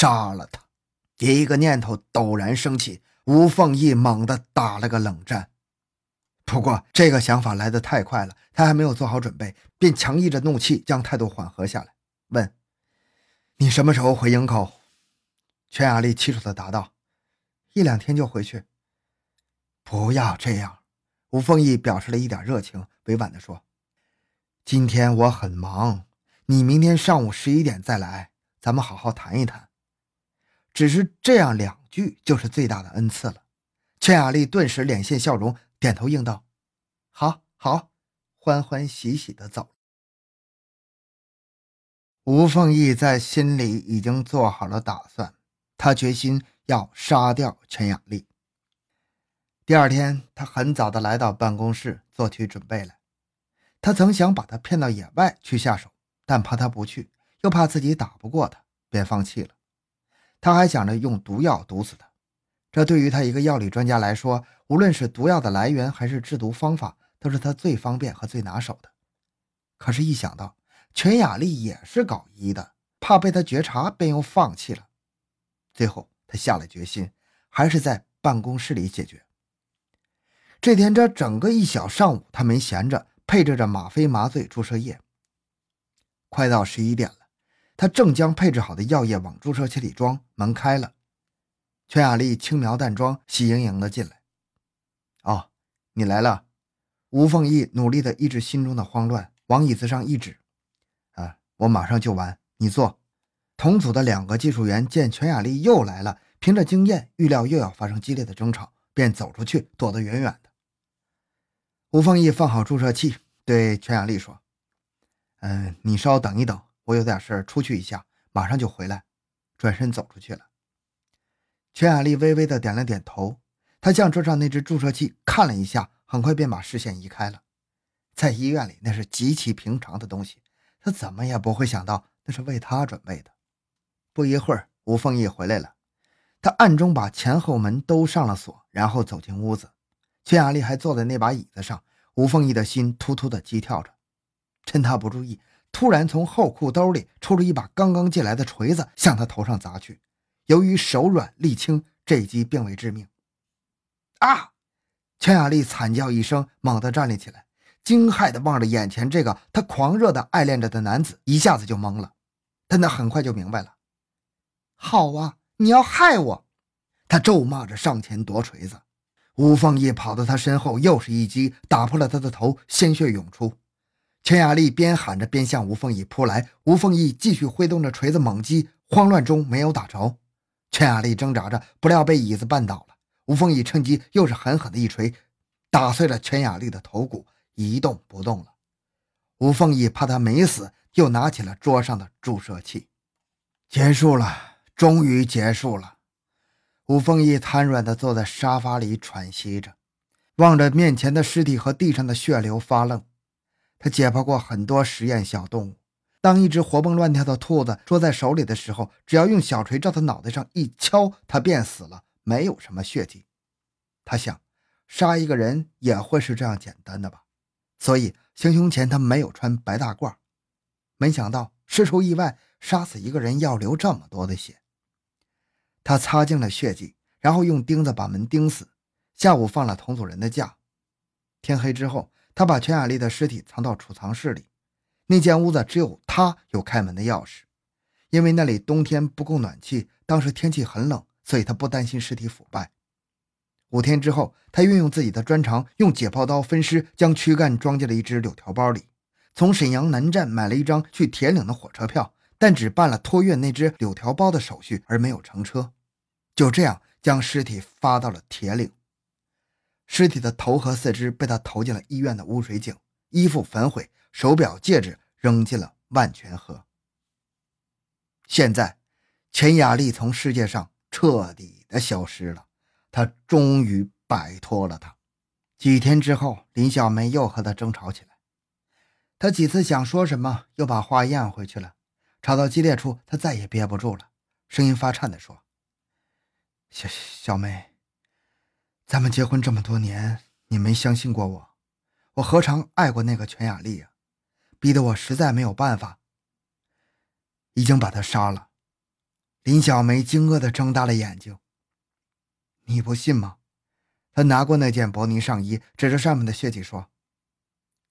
杀了他。一个念头陡然升起，吴凤义猛地打了个冷战。不过这个想法来得太快了，他还没有做好准备，便强抑着怒气，将态度缓和下来，问：“你什么时候回营口？”全雅丽气楚地答道：“一两天就回去。”不要这样，吴凤义表示了一点热情，委婉地说：“今天我很忙，你明天上午十一点再来，咱们好好谈一谈。”只是这样两句就是最大的恩赐了。全雅丽顿时脸现笑容。点头应道：“好，好。”欢欢喜喜的走。吴凤义在心里已经做好了打算，他决心要杀掉全雅丽。第二天，他很早的来到办公室做起准备来。他曾想把他骗到野外去下手，但怕他不去，又怕自己打不过他，便放弃了。他还想着用毒药毒死他。这对于他一个药理专家来说，无论是毒药的来源还是制毒方法，都是他最方便和最拿手的。可是，一想到全雅丽也是搞医的，怕被他觉察，便又放弃了。最后，他下了决心，还是在办公室里解决。这天，这整个一小上午，他没闲着，配置着吗啡麻醉注射液。快到十一点了，他正将配置好的药液往注射器里装，门开了。全雅丽轻描淡妆、喜盈盈的进来。哦，你来了。吴凤义努力的抑制心中的慌乱，往椅子上一指：“啊，我马上就完，你坐。”同组的两个技术员见全雅丽又来了，凭着经验预料又要发生激烈的争吵，便走出去躲得远远的。吴凤义放好注射器，对全雅丽说：“嗯，你稍等一等，我有点事出去一下，马上就回来。”转身走出去了。全雅丽微微的点了点头，她向桌上那只注射器看了一下，很快便把视线移开了。在医院里，那是极其平常的东西，她怎么也不会想到那是为她准备的。不一会儿，吴凤仪回来了，她暗中把前后门都上了锁，然后走进屋子。全雅丽还坐在那把椅子上，吴凤仪的心突突的急跳着。趁他不注意，突然从后裤兜里抽出一把刚刚借来的锤子，向他头上砸去。由于手软力轻，这一击并未致命。啊！乔雅丽惨叫一声，猛地站立起来，惊骇地望着眼前这个她狂热地爱恋着的男子，一下子就懵了。但她很快就明白了。好啊，你要害我！他咒骂着上前夺锤子。吴凤义跑到他身后，又是一击，打破了他的头，鲜血涌出。全雅丽边喊着边向吴凤仪扑来。吴凤仪继续挥动着锤子猛击，慌乱中没有打着。全雅丽挣扎着，不料被椅子绊倒了。吴凤仪趁机又是狠狠的一锤，打碎了全雅丽的头骨，一动不动了。吴凤仪怕他没死，又拿起了桌上的注射器。结束了，终于结束了。吴凤仪瘫软地坐在沙发里喘息着，望着面前的尸体和地上的血流发愣。他解剖过很多实验小动物。当一只活蹦乱跳的兔子捉在手里的时候，只要用小锤照它脑袋上一敲，它便死了，没有什么血迹。他想，杀一个人也会是这样简单的吧？所以行凶前他没有穿白大褂。没想到事出意外，杀死一个人要流这么多的血。他擦净了血迹，然后用钉子把门钉死。下午放了同组人的假。天黑之后，他把全雅丽的尸体藏到储藏室里。那间屋子只有他有开门的钥匙，因为那里冬天不够暖气，当时天气很冷，所以他不担心尸体腐败。五天之后，他运用自己的专长，用解剖刀分尸，将躯干装进了一只柳条包里，从沈阳南站买了一张去铁岭的火车票，但只办了托运那只柳条包的手续，而没有乘车。就这样，将尸体发到了铁岭。尸体的头和四肢被他投进了医院的污水井，衣服焚毁。手表、戒指扔进了万泉河。现在，钱雅丽从世界上彻底的消失了，他终于摆脱了他。几天之后，林小梅又和他争吵起来。他几次想说什么，又把话咽回去了。吵到激烈处，他再也憋不住了，声音发颤地说：“小小梅，咱们结婚这么多年，你没相信过我，我何尝爱过那个全雅丽呀？”逼得我实在没有办法，已经把他杀了。林小梅惊愕地睁大了眼睛。你不信吗？他拿过那件薄呢上衣，指着上面的血迹说：“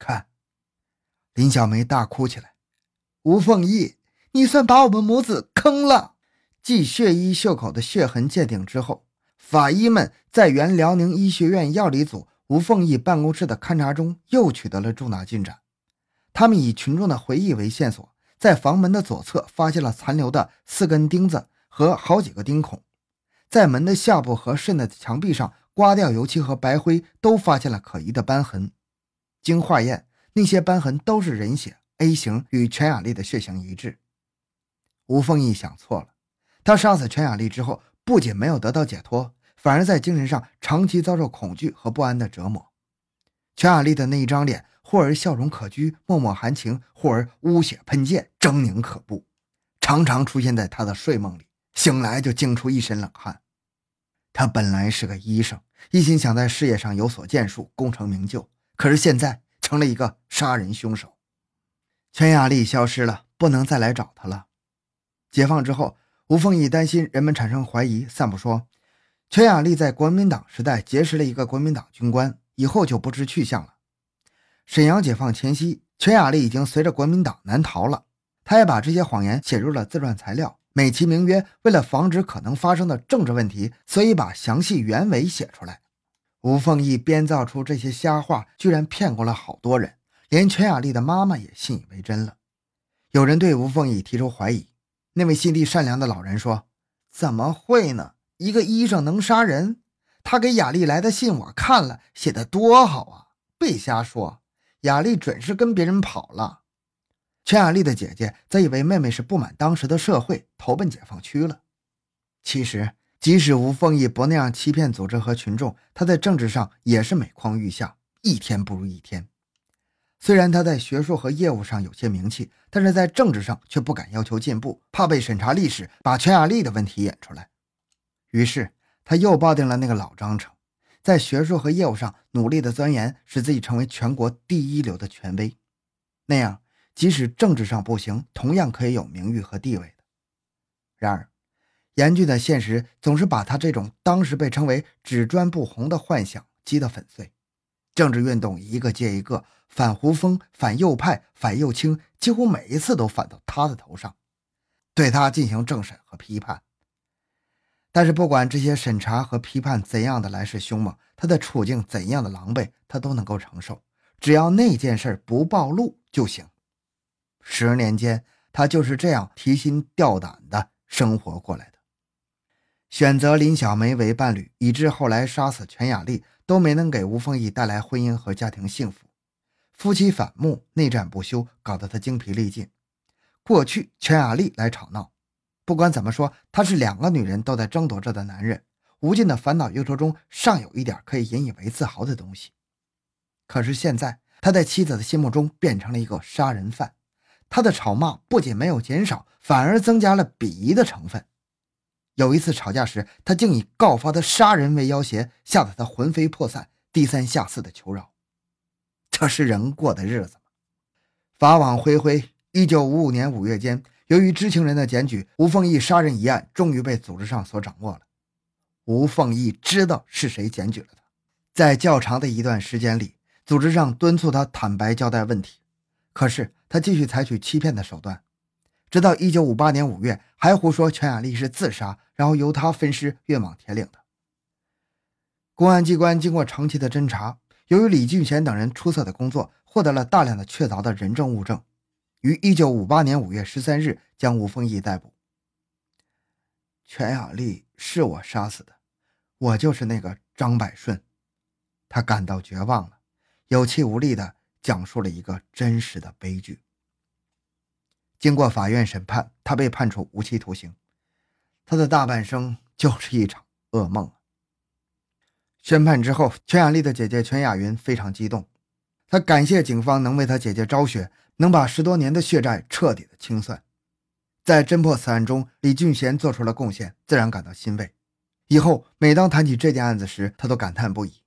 看。”林小梅大哭起来：“吴凤仪，你算把我们母子坑了！”继血衣袖口的血痕鉴定之后，法医们在原辽宁医学院药理组吴凤仪办公室的勘查中又取得了重大进展。他们以群众的回忆为线索，在房门的左侧发现了残留的四根钉子和好几个钉孔，在门的下部和渗的墙壁上刮掉油漆和白灰都发现了可疑的斑痕。经化验。那些斑痕都是人血，A 型与全雅丽的血型一致。吴凤仪想错了，他杀死全雅丽之后，不仅没有得到解脱，反而在精神上长期遭受恐惧和不安的折磨。全雅丽的那一张脸，忽而笑容可掬，脉脉含情，忽而污血喷溅，狰狞可怖，常常出现在他的睡梦里，醒来就惊出一身冷汗。他本来是个医生，一心想在事业上有所建树，功成名就，可是现在。成了一个杀人凶手，全雅丽消失了，不能再来找他了。解放之后，吴凤仪担心人们产生怀疑，散布说全雅丽在国民党时代结识了一个国民党军官，以后就不知去向了。沈阳解放前夕，全雅丽已经随着国民党南逃了。他也把这些谎言写入了自传材料，美其名曰为了防止可能发生的政治问题，所以把详细原委写出来。吴凤仪编造出这些瞎话，居然骗过了好多人，连全雅丽的妈妈也信以为真了。有人对吴凤仪提出怀疑，那位心地善良的老人说：“怎么会呢？一个医生能杀人？他给雅丽来的信我看了，写的多好啊！别瞎说，雅丽准是跟别人跑了。”全雅丽的姐姐则以为妹妹是不满当时的社会，投奔解放区了。其实。即使吴凤仪不那样欺骗组织和群众，他在政治上也是每况愈下，一天不如一天。虽然他在学术和业务上有些名气，但是在政治上却不敢要求进步，怕被审查历史，把全雅丽的问题演出来。于是他又抱定了那个老章程，在学术和业务上努力的钻研，使自己成为全国第一流的权威。那样，即使政治上不行，同样可以有名誉和地位的。然而。严峻的现实总是把他这种当时被称为“只专不红”的幻想击得粉碎。政治运动一个接一个，反胡风、反右派、反右倾，几乎每一次都反到他的头上，对他进行政审和批判。但是，不管这些审查和批判怎样的来势凶猛，他的处境怎样的狼狈，他都能够承受，只要那件事不暴露就行。十年间，他就是这样提心吊胆的生活过来的。选择林小梅为伴侣，以致后来杀死全雅丽，都没能给吴凤仪带来婚姻和家庭幸福。夫妻反目，内战不休，搞得他精疲力尽。过去全雅丽来吵闹，不管怎么说，他是两个女人都在争夺着的男人，无尽的烦恼忧愁中，尚有一点可以引以为自豪的东西。可是现在，他在妻子的心目中变成了一个杀人犯，他的吵骂不仅没有减少，反而增加了鄙夷的成分。有一次吵架时，他竟以告发他杀人为要挟，吓得他魂飞魄散，低三下四的求饶。这是人过的日子吗？法网恢恢。一九五五年五月间，由于知情人的检举，吴凤义杀人一案终于被组织上所掌握了。吴凤义知道是谁检举了他，在较长的一段时间里，组织上敦促他坦白交代问题，可是他继续采取欺骗的手段。直到一九五八年五月，还胡说全雅丽是自杀，然后由他分尸运往铁岭的。公安机关经过长期的侦查，由于李俊贤等人出色的工作，获得了大量的确凿的人证物证，于一九五八年五月十三日将吴凤仪逮捕。全雅丽是我杀死的，我就是那个张百顺。他感到绝望了，有气无力地讲述了一个真实的悲剧。经过法院审判，他被判处无期徒刑。他的大半生就是一场噩梦。宣判之后，全雅丽的姐姐全雅云非常激动，她感谢警方能为她姐姐昭雪，能把十多年的血债彻底的清算。在侦破此案中，李俊贤做出了贡献，自然感到欣慰。以后每当谈起这件案子时，他都感叹不已。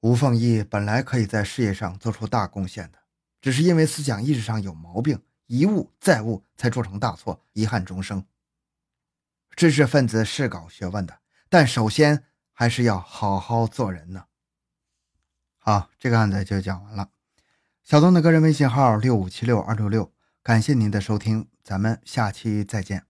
吴凤仪本来可以在事业上做出大贡献的，只是因为思想意识上有毛病。一误再误，才铸成大错，遗憾终生。知识分子是搞学问的，但首先还是要好好做人呢。好，这个案子就讲完了。小东的个人微信号六五七六二六六，感谢您的收听，咱们下期再见。